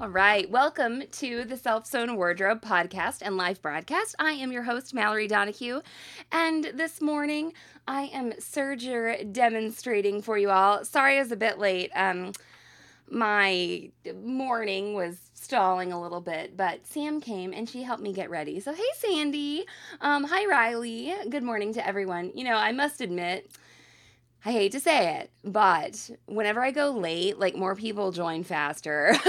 All right, welcome to the Self Sewn Wardrobe podcast and live broadcast. I am your host, Mallory Donahue, and this morning I am serger demonstrating for you all. Sorry I was a bit late. Um, my morning was stalling a little bit, but Sam came and she helped me get ready. So, hey, Sandy. Um, hi, Riley. Good morning to everyone. You know, I must admit, I hate to say it, but whenever I go late, like more people join faster.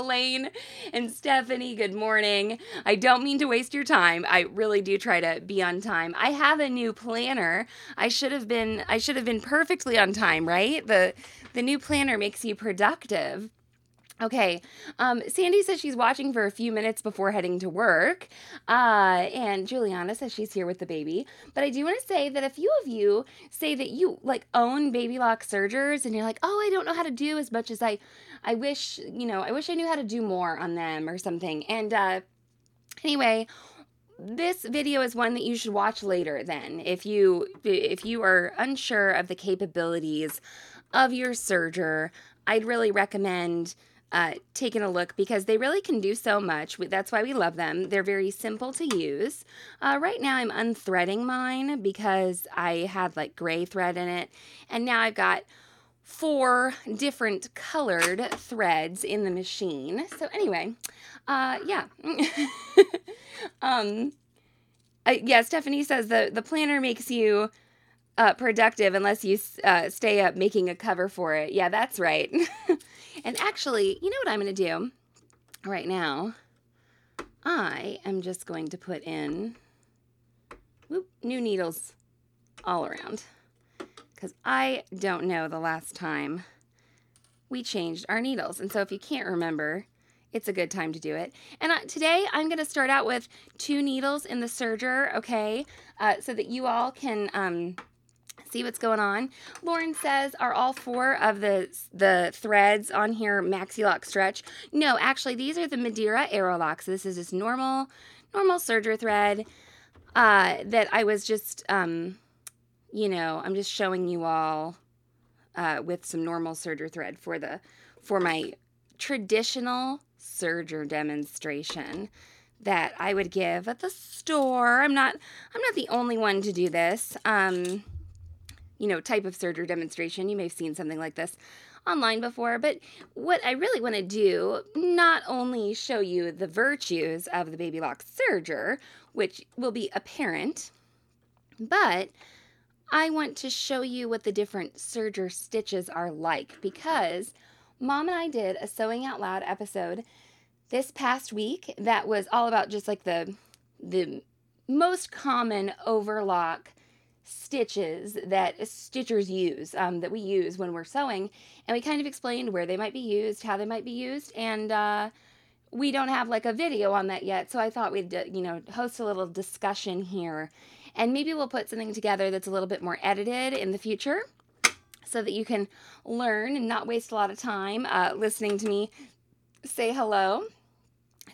Elaine and Stephanie, good morning. I don't mean to waste your time. I really do try to be on time. I have a new planner. I should have been I should have been perfectly on time, right? The the new planner makes you productive. Okay, um, Sandy says she's watching for a few minutes before heading to work. Uh, and Juliana says she's here with the baby. But I do want to say that a few of you say that you like own baby lock sergers and you're like, oh, I don't know how to do as much as I, I wish, you know, I wish I knew how to do more on them or something. And uh, anyway, this video is one that you should watch later then if you if you are unsure of the capabilities of your serger i'd really recommend uh, taking a look because they really can do so much. That's why we love them. They're very simple to use. Uh, right now, I'm unthreading mine because I had like gray thread in it, and now I've got four different colored threads in the machine. So anyway, uh, yeah. um, yeah, Stephanie says the the planner makes you uh, productive unless you uh, stay up making a cover for it. Yeah, that's right. and actually, you know what I'm going to do right now? I am just going to put in whoop, new needles all around because I don't know the last time we changed our needles. And so if you can't remember, it's a good time to do it. And uh, today I'm going to start out with two needles in the serger, okay, uh, so that you all can um, see what's going on. Lauren says, are all four of the the threads on here maxi lock stretch? No, actually, these are the Madeira Aerolocks. This is just normal, normal serger thread uh, that I was just, um, you know, I'm just showing you all uh, with some normal serger thread for the for my traditional serger demonstration that I would give at the store. I'm not I'm not the only one to do this. Um, you know, type of serger demonstration. You may have seen something like this online before, but what I really want to do, not only show you the virtues of the Baby Lock serger, which will be apparent, but I want to show you what the different serger stitches are like because mom and I did a Sewing Out Loud episode this past week that was all about just like the the most common overlock stitches that stitchers use um, that we use when we're sewing and we kind of explained where they might be used how they might be used and uh, we don't have like a video on that yet so i thought we'd uh, you know host a little discussion here. And maybe we'll put something together that's a little bit more edited in the future so that you can learn and not waste a lot of time uh, listening to me say hello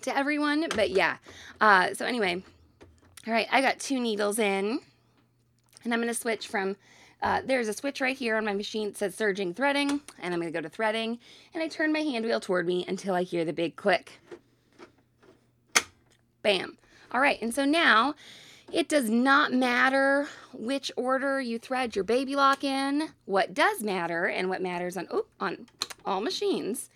to everyone but yeah. Uh, so anyway all right i got two needles in and I'm going to switch from, uh, there's a switch right here on my machine that says serging threading, and I'm going to go to threading, and I turn my hand wheel toward me until I hear the big click. Bam. All right, and so now it does not matter which order you thread your baby lock in. What does matter, and what matters on, oh, on all machines,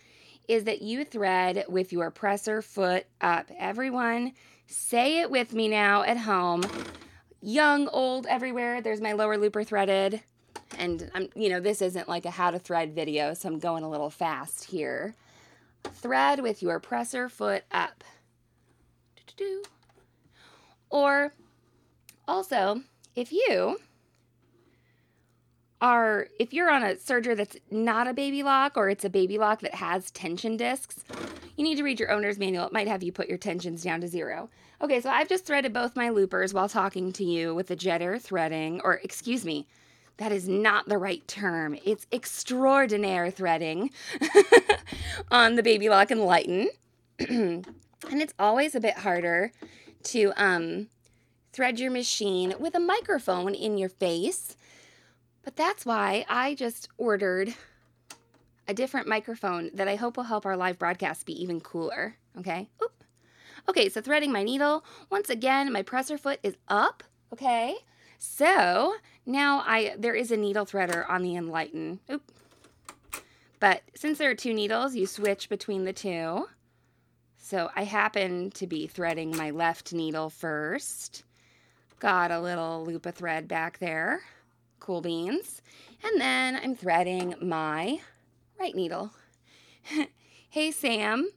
is that you thread with your presser foot up. Everyone, say it with me now at home young, old, everywhere. There's my lower looper threaded. And I'm, you know, this isn't like a how to thread video, so I'm going a little fast here. Thread with your presser foot up. Or also, if you are, if you're on a serger that's not a baby lock or it's a baby lock that has tension discs, You need to read your owner's manual. It might have you put your tensions down to zero. Okay, so I've just threaded both my loopers while talking to you with the jet air threading, or excuse me, that is not the right term. It's extraordinaire threading on the Baby Lock Enlighten. and it's always a bit harder to um, thread your machine with a microphone in your face. But that's why I just ordered a different microphone that I hope will help our live broadcast be even cooler. Okay? Oop. Okay, so threading my needle. Once again, my presser foot is up. Okay? So now I there is a needle threader on the Enlighten. Oop. But since there are two needles, you switch between the two. So I happen to be threading my left needle first. Got a little loop of thread back there. Cool beans. And then I'm threading my right needle. hey, Sam.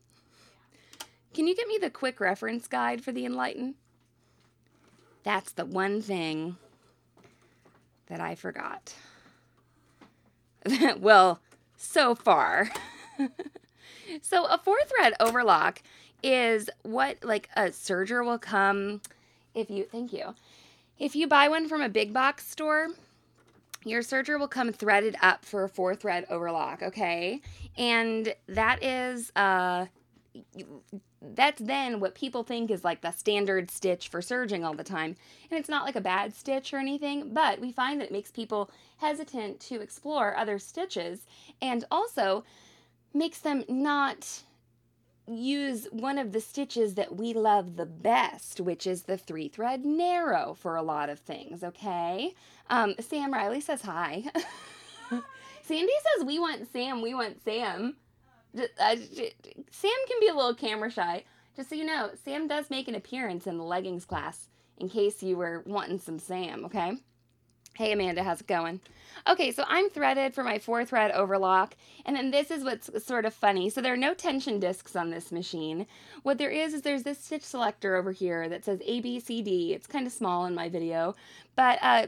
Can you get me the quick reference guide for the Enlighten? That's the one thing that I forgot. well, so far. so a four thread overlock is what like a serger will come if you thank you. If you buy one from a big box store, your serger will come threaded up for a four thread overlock, okay? And that is uh that's then what people think is like the standard stitch for serging all the time. And it's not like a bad stitch or anything, but we find that it makes people hesitant to explore other stitches and also makes them not use one of the stitches that we love the best, which is the three thread narrow for a lot of things, okay? Um, Sam Riley says hi. Sandy says we want Sam, we want Sam. Uh, Sam can be a little camera shy. Just so you know, Sam does make an appearance in the leggings class in case you were wanting some Sam, okay? Hey Amanda, how's it going? Okay, so I'm threaded for my four thread overlock, and then this is what's sort of funny. So there are no tension discs on this machine. What there is is there's this stitch selector over here that says A, B, C, D. It's kind of small in my video, but uh,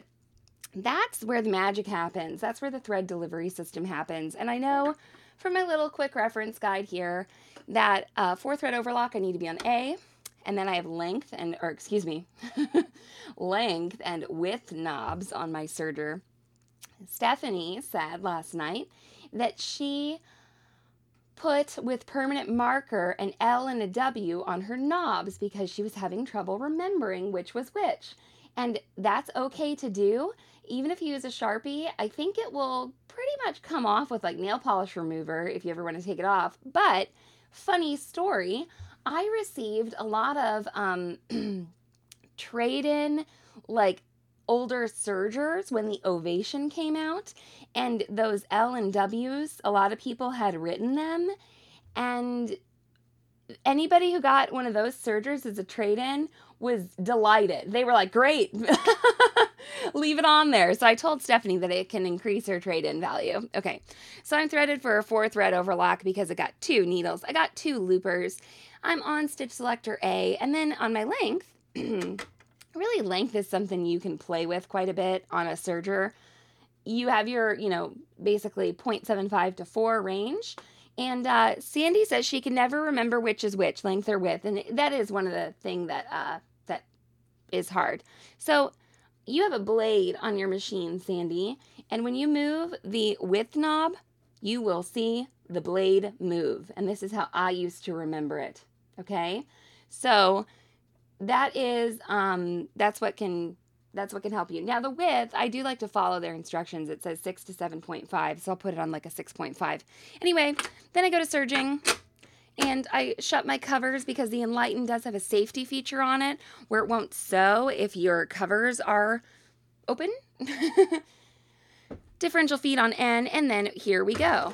that's where the magic happens. That's where the thread delivery system happens. And I know from my little quick reference guide here that uh, four thread overlock, I need to be on A, and then I have length and, or excuse me, length and width knobs on my serger. Stephanie said last night that she put with permanent marker an L and a W on her knobs because she was having trouble remembering which was which. And that's okay to do. Even if you use a Sharpie, I think it will pretty much come off with like nail polish remover if you ever want to take it off. But funny story, I received a lot of um, trade in like older sergers when the ovation came out and those L and W's a lot of people had written them and anybody who got one of those sergers as a trade-in was delighted. They were like, "Great. Leave it on there." So I told Stephanie that it can increase her trade-in value. Okay. So I'm threaded for a four thread overlock because it got two needles. I got two loopers. I'm on stitch selector A and then on my length really length is something you can play with quite a bit on a serger. You have your, you know, basically 0.75 to 4 range. And uh, Sandy says she can never remember which is which, length or width, and that is one of the thing that uh, that is hard. So you have a blade on your machine, Sandy, and when you move the width knob, you will see the blade move, and this is how I used to remember it. Okay, so that is um that's what can that's what can help you. Now the width, I do like to follow their instructions. It says 6 to 7.5, so I'll put it on like a 6.5. Anyway, then I go to serging and I shut my covers because the Enlighten does have a safety feature on it where it won't sew if your covers are open. Differential feed on N, and then here we go.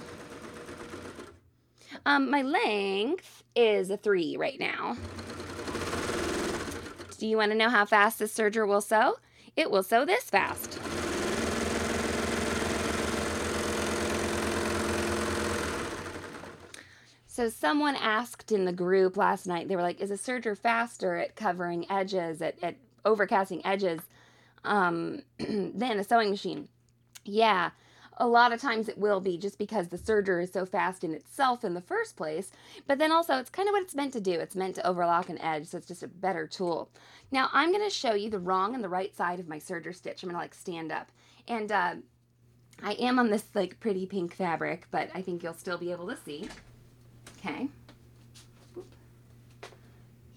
Um, my length is a 3 right now. Do you want to know how fast this serger will sew? It will sew this fast. So someone asked in the group last night, they were like, is a serger faster at covering edges, at, at overcasting edges um, than a sewing machine? Yeah, a lot of times it will be just because the serger is so fast in itself in the first place. But then also, it's kind of what it's meant to do. It's meant to overlock an edge, so it's just a better tool. Now, I'm going to show you the wrong and the right side of my serger stitch. I'm going to like stand up. And uh, I am on this like pretty pink fabric, but I think you'll still be able to see. Okay.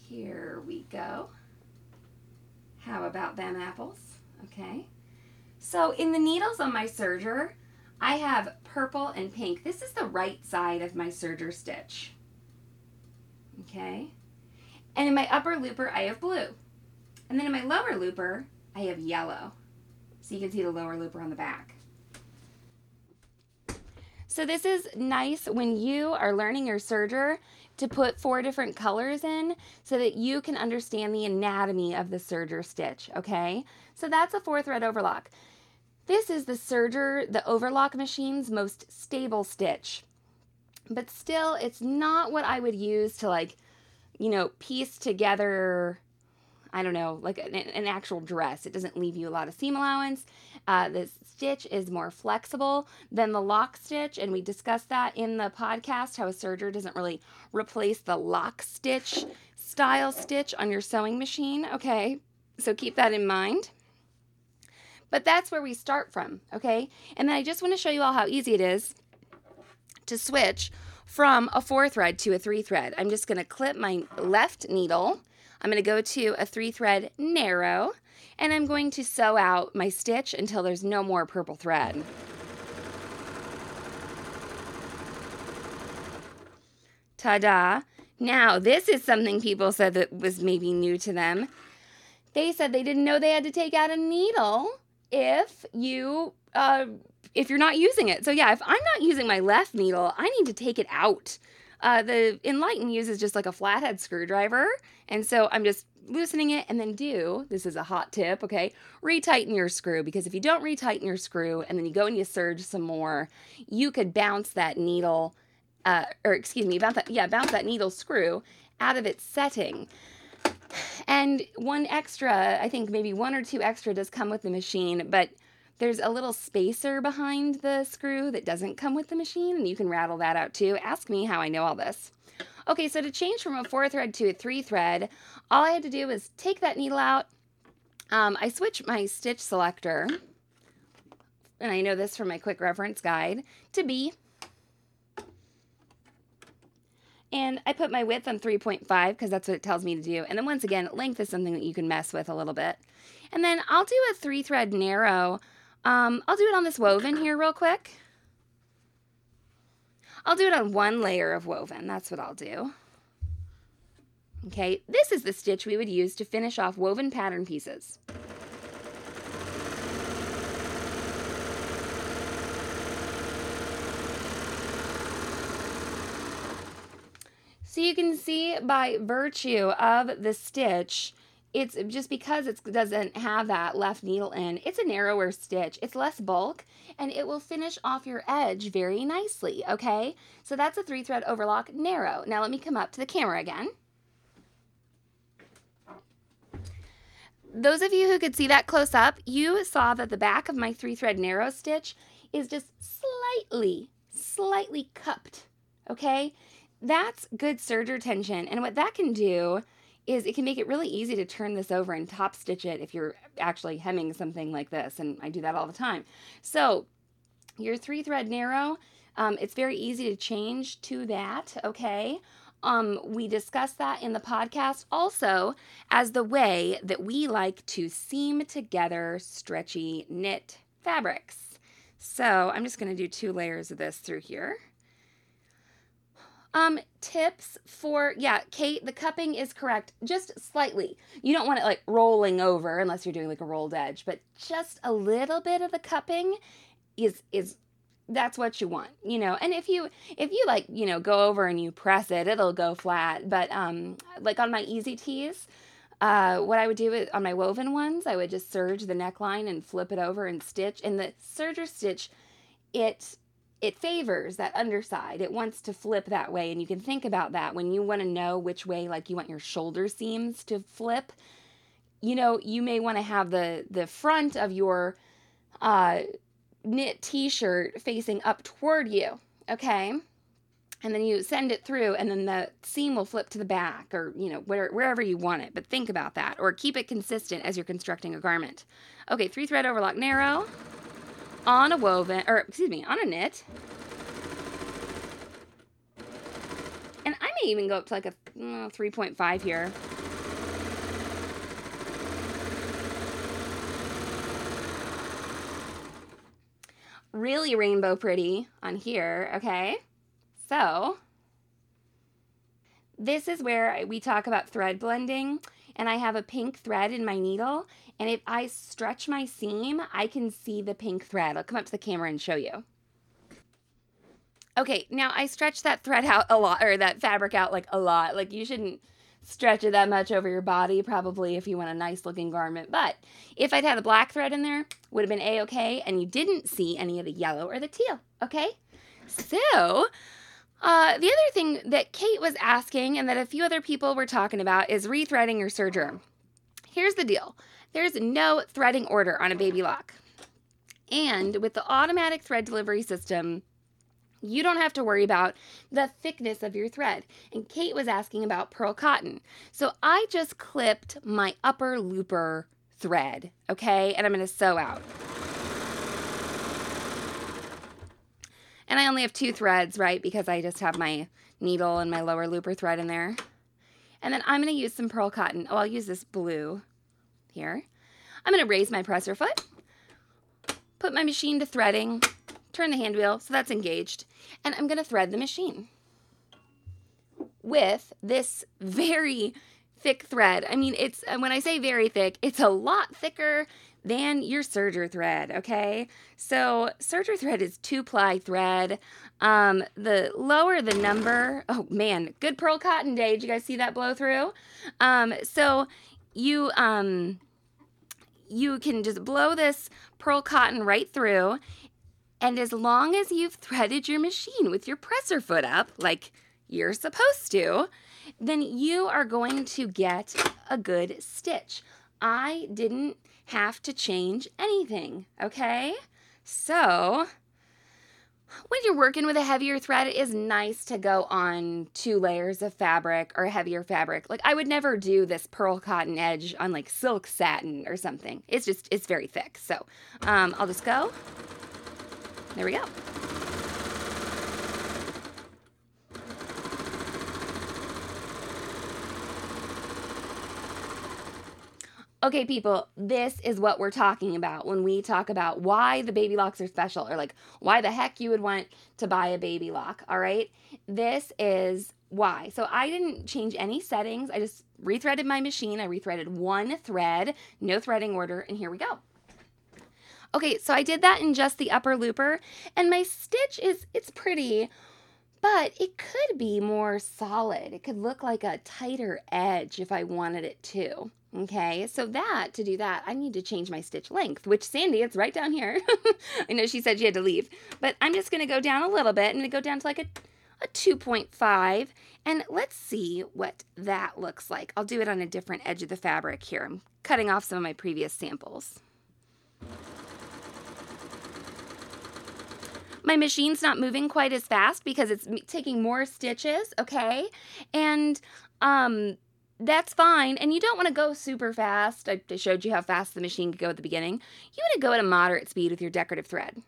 Here we go. How about them apples? Okay. So in the needles on my serger, I have purple and pink. This is the right side of my serger stitch. Okay. And in my upper looper, I have blue. And then in my lower looper, I have yellow. So you can see the lower looper on the back. So this is nice when you are learning your serger to put four different colors in so that you can understand the anatomy of the serger stitch, okay? So that's a four thread overlock. This is the serger, the overlock machine's most stable stitch. But still, it's not what I would use to like, you know, piece together I don't know, like an, an, actual dress. It doesn't leave you a lot of seam allowance. Uh, the stitch is more flexible than the lock stitch, and we discussed that in the podcast how a serger doesn't really replace the lock stitch style stitch on your sewing machine. Okay, so keep that in mind. But that's where we start from, okay? And then I just want to show you all how easy it is to switch from a four thread to a three thread. I'm just going to clip my left needle I'm going to go to a three thread narrow and I'm going to sew out my stitch until there's no more purple thread. Ta-da! Now, this is something people said that was maybe new to them. They said they didn't know they had to take out a needle if you uh, if you're not using it. So yeah, if I'm not using my left needle, I need to take it out. Uh, the Enlighten uses just like a flathead screwdriver. And so I'm just loosening it and then do, this is a hot tip, okay, retighten your screw because if you don't retighten your screw and then you go and you serge some more, you could bounce that needle, uh, or excuse me, bounce that, yeah, bounce that needle screw out of its setting. And one extra, I think maybe one or two extra does come with the machine, but there's a little spacer behind the screw that doesn't come with the machine, and you can rattle that out too. Ask me how I know all this. Okay, so to change from a four thread to a three thread, all I had to do was take that needle out. Um, I switch my stitch selector, and I know this from my quick reference guide, to B. And I put my width on 3.5 because that's what it tells me to do. And then once again, length is something that you can mess with a little bit. And then I'll do a three thread narrow um, I'll do it on this woven here real quick. I'll do it on one layer of woven. That's what I'll do. Okay, this is the stitch we would use to finish off woven pattern pieces. So you can see by virtue of the stitch, it's just because it doesn't have that left needle in, it's a narrower stitch. It's less bulk and it will finish off your edge very nicely, okay? So that's a three thread overlock narrow. Now let me come up to the camera again. Those of you who could see that close up, you saw that the back of my three thread narrow stitch is just slightly, slightly cupped, okay? That's good serger tension. And what that can do is it can make it really easy to turn this over and top stitch it if you're actually hemming something like this. And I do that all the time. So your three thread narrow, um, it's very easy to change to that, okay? Um, we discussed that in the podcast also as the way that we like to seam together stretchy knit fabrics. So I'm just going to do two layers of this through here. Um, tips for, yeah, Kate, the cupping is correct, just slightly. You don't want it like rolling over unless you're doing like a rolled edge, but just a little bit of the cupping is, is, that's what you want, you know. And if you, if you like, you know, go over and you press it, it'll go flat. But, um, like on my easy tees, uh, what I would do is, on my woven ones, I would just serge the neckline and flip it over and stitch. And the serger stitch, it it favors that underside. It wants to flip that way. And you can think about that when you want to know which way, like you want your shoulder seams to flip. You know, you may want to have the the front of your uh, knit t-shirt facing up toward you, okay? And then you send it through and then the seam will flip to the back or, you know, where, wherever you want it. But think about that or keep it consistent as you're constructing a garment. Okay, three thread overlock narrow on a woven, or excuse me, on a knit. And I may even go up to like a uh, 3.5 here. Really rainbow pretty on here, okay? So, this is where we talk about thread blending and I have a pink thread in my needle and if I stretch my seam, I can see the pink thread. I'll come up to the camera and show you. Okay, now I stretch that thread out a lot, or that fabric out like a lot. Like you shouldn't stretch it that much over your body, probably if you want a nice looking garment. But if I'd had a black thread in there, would have been a-okay, and you didn't see any of the yellow or the teal, okay? So, uh, the other thing that Kate was asking and that a few other people were talking about is rethreading your serger. Here's the deal. There's no threading order on a baby lock. And with the automatic thread delivery system, you don't have to worry about the thickness of your thread. And Kate was asking about pearl cotton. So I just clipped my upper looper thread, okay? And I'm gonna sew out. And I only have two threads, right? Because I just have my needle and my lower looper thread in there. And then I'm gonna use some pearl cotton. Oh, I'll use this blue here. I'm gonna raise my presser foot, put my machine to threading, turn the hand wheel, so that's engaged, and I'm gonna thread the machine with this very thick thread. I mean, it's when I say very thick, it's a lot thicker than your serger thread, okay? So serger thread is two ply thread. Um, the lower the number, oh man, good pearl cotton day. Did you guys see that blow through? Um, so you um you can just blow this pearl cotton right through and as long as you've threaded your machine with your presser foot up like you're supposed to then you are going to get a good stitch. I didn't have to change anything okay? So when you're working with a heavier thread, it is nice to go on two layers of fabric or heavier fabric. Like I would never do this pearl cotton edge on like silk satin or something. It's just, it's very thick. So um, I'll just go. There we go. Okay, people, this is what we're talking about when we talk about why the baby locks are special or like why the heck you would want to buy a baby lock, all right? This is why. So I didn't change any settings. I just rethreaded my machine. I rethreaded one thread, no threading order, and here we go. Okay, so I did that in just the upper looper, and my stitch is, it's pretty, but it could be more solid. It could look like a tighter edge if I wanted it to. Okay, so that, to do that, I need to change my stitch length, which Sandy, it's right down here. I know she said she had to leave, but I'm just gonna go down a little bit. Gonna go down to like a, a 2.5, and let's see what that looks like. I'll do it on a different edge of the fabric here. I'm cutting off some of my previous samples. My machine's not moving quite as fast because it's taking more stitches, okay? And um, that's fine. And you don't want to go super fast. I showed you how fast the machine could go at the beginning. You want to go at a moderate speed with your decorative thread.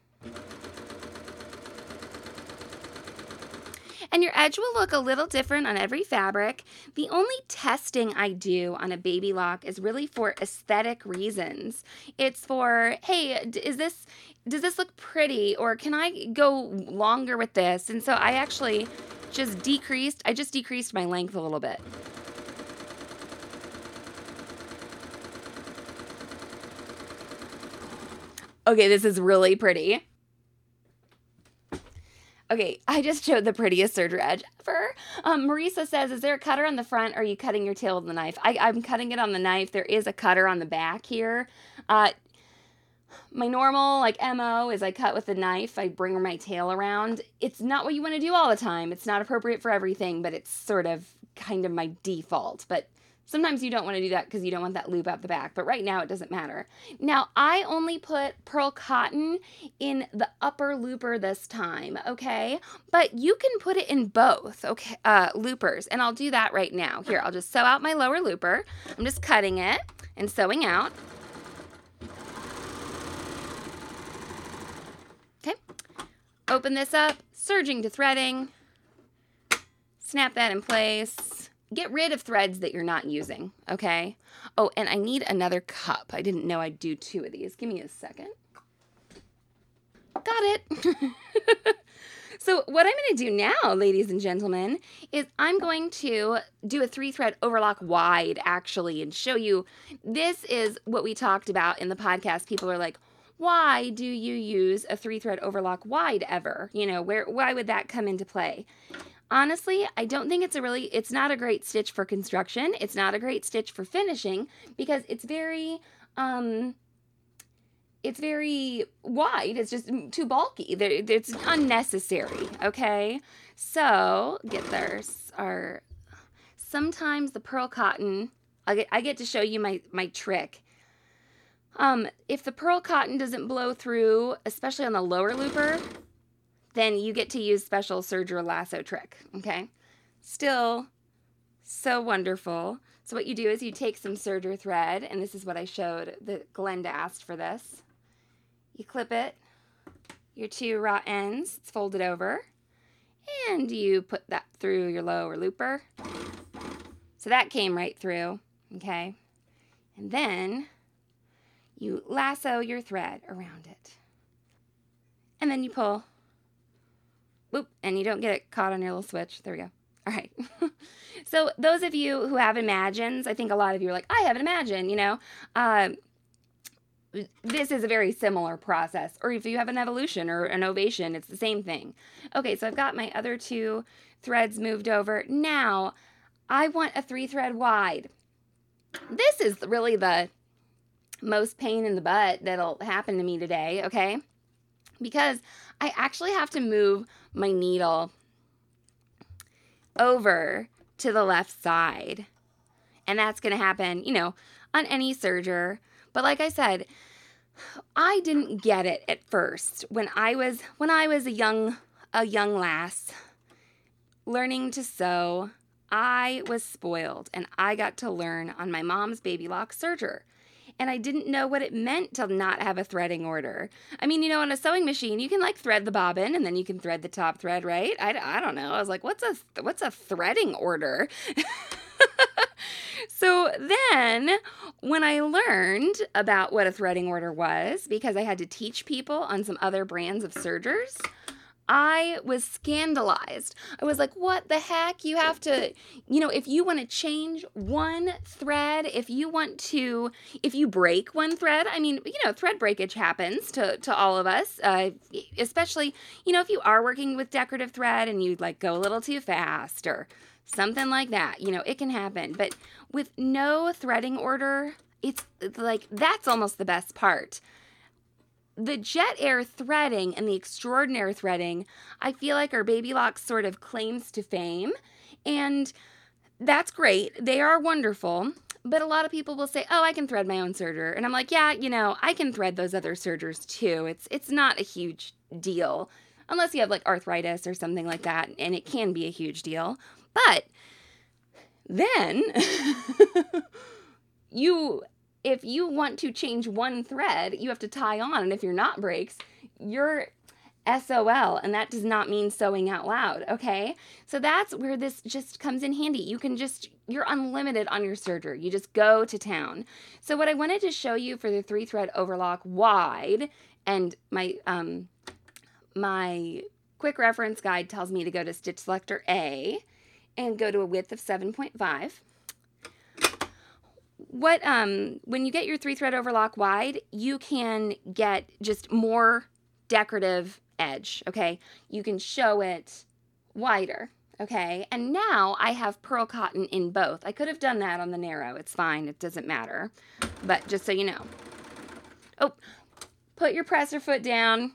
And your edge will look a little different on every fabric. The only testing I do on a baby lock is really for aesthetic reasons. It's for, hey, is this does this look pretty or can I go longer with this? And so I actually just decreased, I just decreased my length a little bit. Okay, this is really pretty. Okay, I just showed the prettiest serger edge ever. Um, Marisa says, is there a cutter on the front or are you cutting your tail with the knife? I, am cutting it on the knife. There is a cutter on the back here. Uh, my normal like MO is I cut with a knife. I bring my tail around. It's not what you want to do all the time. It's not appropriate for everything, but it's sort of kind of my default. But Sometimes you don't want to do that because you don't want that loop out the back, but right now it doesn't matter. Now, I only put pearl cotton in the upper looper this time, okay? But you can put it in both, okay, uh, loopers, and I'll do that right now. Here, I'll just sew out my lower looper. I'm just cutting it and sewing out. Okay, open this up, serging to threading, snap that in place get rid of threads that you're not using, okay? Oh, and I need another cup. I didn't know I'd do two of these. Give me a second. Got it. so what I'm going to do now, ladies and gentlemen, is I'm going to do a three thread overlock wide actually and show you this is what we talked about in the podcast. People are like, why do you use a three thread overlock wide ever? You know, where why would that come into play? Honestly, I don't think it's a really, it's not a great stitch for construction. It's not a great stitch for finishing because it's very, um, it's very wide. It's just too bulky. It's unnecessary. Okay. So get there. Our, sometimes the pearl cotton, I get, I get to show you my, my trick. Um, if the pearl cotton doesn't blow through, especially on the lower looper, then you get to use special serger lasso trick, okay? Still so wonderful. So what you do is you take some serger thread, and this is what I showed that Glenda asked for this. You clip it, your two raw ends, it's folded over, and you put that through your lower looper. So that came right through, okay? And then you lasso your thread around it. And then you pull And you don't get it caught on your little switch. There we go. All right. so those of you who have imagines, I think a lot of you are like, I have an imagine, you know. Uh, this is a very similar process. Or if you have an evolution or an ovation, it's the same thing. Okay, so I've got my other two threads moved over. Now, I want a three thread wide. This is really the most pain in the butt that'll happen to me today, okay? Because I actually have to move my needle over to the left side. And that's going to happen, you know, on any serger. But like I said, I didn't get it at first when I was when I was a young a young lass learning to sew. I was spoiled and I got to learn on my mom's baby lock serger and I didn't know what it meant to not have a threading order. I mean, you know, on a sewing machine, you can like thread the bobbin and then you can thread the top thread, right? I, I don't know. I was like, what's a what's a threading order? so then when I learned about what a threading order was, because I had to teach people on some other brands of sergers, I was scandalized. I was like, what the heck? You have to, you know, if you want to change one thread, if you want to, if you break one thread, I mean, you know, thread breakage happens to, to all of us, uh, especially, you know, if you are working with decorative thread and you like go a little too fast or something like that, you know, it can happen. But with no threading order, it's like that's almost the best part the jet air threading and the extraordinary threading, I feel like are Baby Lock's sort of claims to fame. And that's great. They are wonderful. But a lot of people will say, "Oh, I can thread my own serger," and I'm like, "Yeah, you know, I can thread those other sergers too. It's it's not a huge deal, unless you have like arthritis or something like that, and it can be a huge deal. But then you if you want to change one thread, you have to tie on. And if you're not breaks, you're SOL, and that does not mean sewing out loud, okay? So that's where this just comes in handy. You can just, you're unlimited on your serger. You just go to town. So what I wanted to show you for the three thread overlock wide, and my, um, my quick reference guide tells me to go to stitch selector A and go to a width of 7.5 what um when you get your three thread overlock wide, you can get just more decorative edge, okay? You can show it wider, okay? And now I have pearl cotton in both. I could have done that on the narrow. It's fine. It doesn't matter. But just so you know. Oh, put your presser foot down.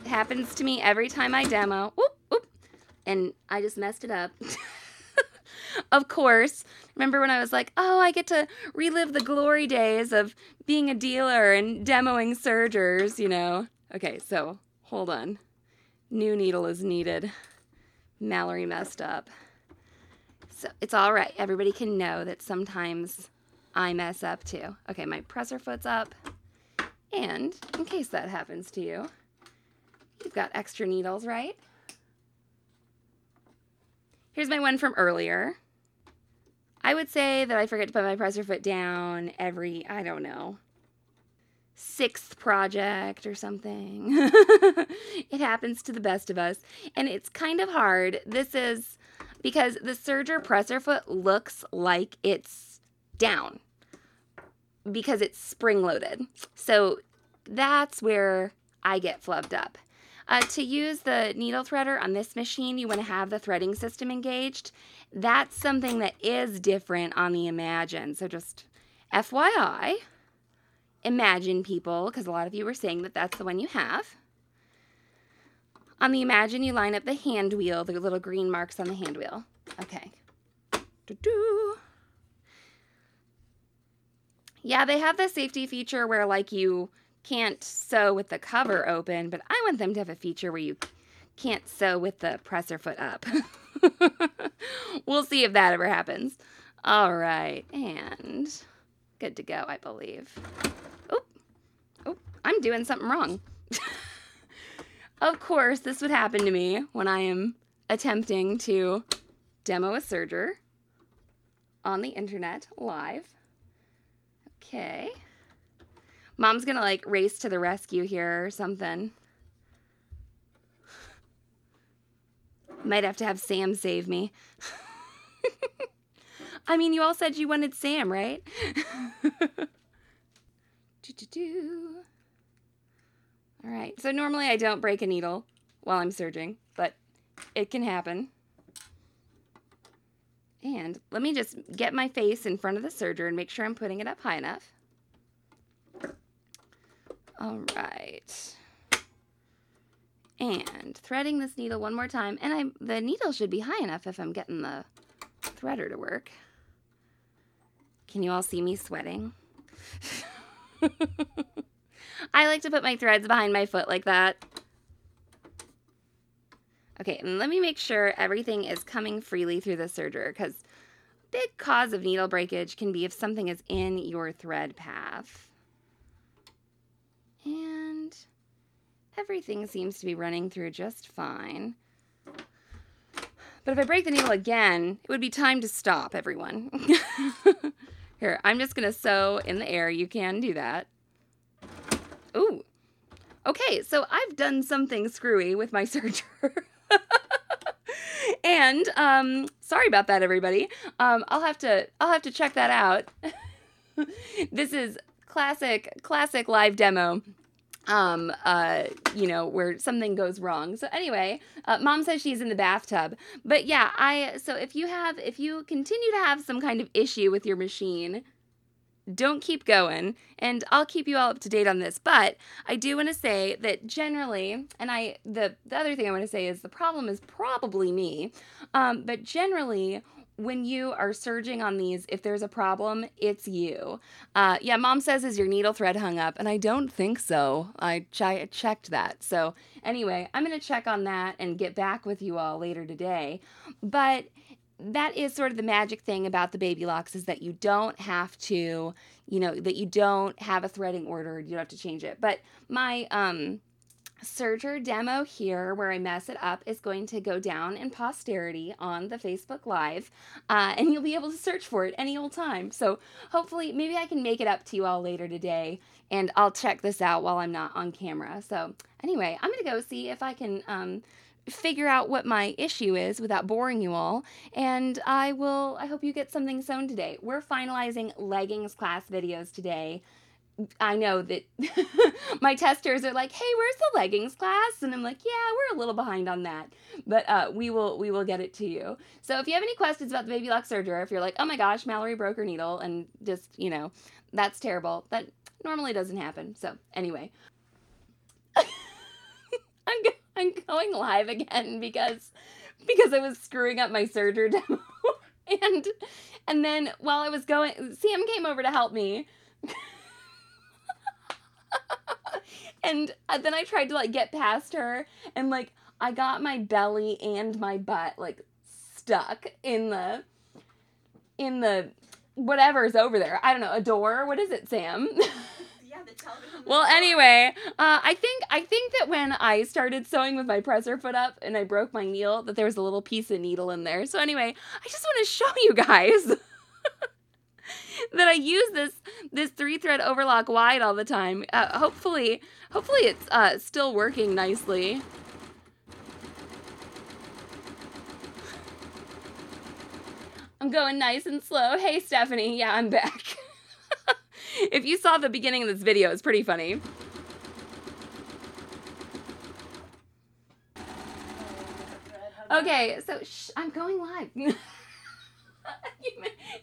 It happens to me every time I demo. Whoop, whoop. And I just messed it up. of course, remember when I was like, oh, I get to relive the glory days of being a dealer and demoing sergers, you know? Okay, so hold on. New needle is needed. Mallory messed up. So it's all right. Everybody can know that sometimes I mess up too. Okay, my presser foot's up. And in case that happens to you, you've got extra needles, right? Here's my one from earlier. I would say that I forget to put my presser foot down every, I don't know, sixth project or something. it happens to the best of us. And it's kind of hard. This is because the serger presser foot looks like it's down because it's spring loaded. So that's where I get flubbed up. Uh, to use the needle threader on this machine, you want to have the threading system engaged. That's something that is different on the Imagine. So just FYI, Imagine people, because a lot of you were saying that that's the one you have. On the Imagine, you line up the hand wheel, the little green marks on the hand wheel. Okay. Doo-doo. Yeah, they have the safety feature where like you can't sew with the cover open, but I want them to have a feature where you can't sew with the presser foot up. we'll see if that ever happens. All right, and good to go, I believe. Oh, oh, I'm doing something wrong. of course, this would happen to me when I am attempting to demo a serger on the internet live. Okay. Mom's gonna like race to the rescue here or something. Might have to have Sam save me. I mean, you all said you wanted Sam, right? all right, so normally I don't break a needle while I'm serging, but it can happen. And let me just get my face in front of the serger and make sure I'm putting it up high enough. All right. And threading this needle one more time. And I the needle should be high enough if I'm getting the threader to work. Can you all see me sweating? I like to put my threads behind my foot like that. Okay, and let me make sure everything is coming freely through the serger because big cause of needle breakage can be if something is in your thread path. And everything seems to be running through just fine. But if I break the needle again, it would be time to stop, everyone. Here, I'm just to sew in the air. You can do that. Ooh. Okay, so I've done something screwy with my serger. and um, sorry about that, everybody. Um, I'll have to I'll have to check that out. this is classic classic live demo um uh you know where something goes wrong. So anyway uh, mom says she's in the bathtub. But yeah i so if you have if you continue to have some kind of issue with your machine don't keep going. And i'll keep you all up to date on this. But i do want to say that generally and i the the other thing i want to say is the problem is probably me um, but generally when you are serging on these, if there's a problem, it's you. Uh, yeah, mom says, is your needle thread hung up? And I don't think so. I ch- checked that. So, anyway, I'm going to check on that and get back with you all later today. But that is sort of the magic thing about the baby locks is that you don't have to, you know, that you don't have a threading order. You don't have to change it. But my, um, Serger demo here, where I mess it up, is going to go down in posterity on the Facebook Live, uh, and you'll be able to search for it any old time. So hopefully, maybe I can make it up to you all later today, and I'll check this out while I'm not on camera. So anyway, I'm gonna go see if I can um, figure out what my issue is without boring you all, and I will. I hope you get something sewn today. We're finalizing leggings class videos today. I know that my testers are like, "Hey, where's the leggings class?" And I'm like, "Yeah, we're a little behind on that, but uh, we will we will get it to you." So if you have any questions about the baby lock serger, if you're like, "Oh my gosh, Mallory broke her needle," and just you know, that's terrible. That normally doesn't happen. So anyway, I'm I'm going live again because because I was screwing up my serger demo and and then while I was going, Sam came over to help me. And uh, then I tried to like get past her and like I got my belly and my butt like stuck in the in the whatever's over there. I don't know, a door. What is it, Sam? Yeah, the television. well, anyway, uh, I think I think that when I started sewing with my presser foot up and I broke my needle, that there was a little piece of needle in there. So anyway, I just want to show you guys that I use this this three thread overlock wide all the time. Uh, hopefully, hopefully it's uh, still working nicely. I'm going nice and slow. Hey, Stephanie. Yeah, I'm back. if you saw the beginning of this video, it's pretty funny. Okay, so shh, I'm going live. you,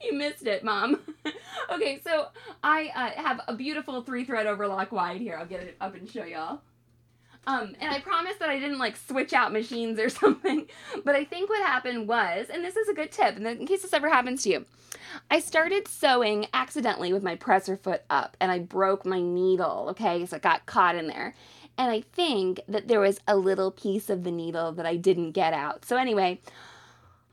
you missed it, Mom. okay, so I uh, have a beautiful three thread overlock wide here. I'll get it up and show y'all. Um, and I promise that I didn't like switch out machines or something. But I think what happened was, and this is a good tip, and in case this ever happens to you, I started sewing accidentally with my presser foot up, and I broke my needle. Okay, so it got caught in there. And I think that there was a little piece of the needle that I didn't get out. So anyway,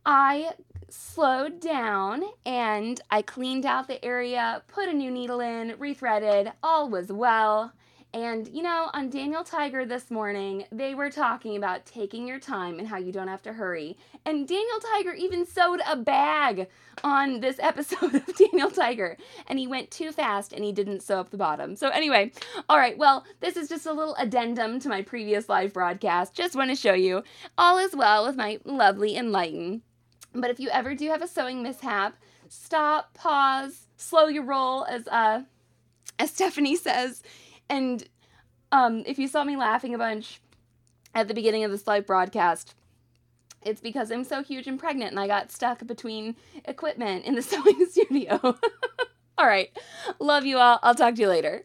I slowed down and I cleaned out the area, put a new needle in, rethreaded, all was well. And you know, on Daniel Tiger this morning, they were talking about taking your time and how you don't have to hurry. And Daniel Tiger even sewed a bag on this episode of Daniel Tiger. And he went too fast and he didn't sew up the bottom. So, anyway, all right, well, this is just a little addendum to my previous live broadcast. Just want to show you all is well with my lovely Enlighten. But if you ever do have a sewing mishap, stop, pause, slow your roll, as uh, as Stephanie says. And um, if you saw me laughing a bunch at the beginning of this live broadcast, it's because I'm so huge and pregnant and I got stuck between equipment in the sewing studio. all right. Love you all. I'll talk to you later.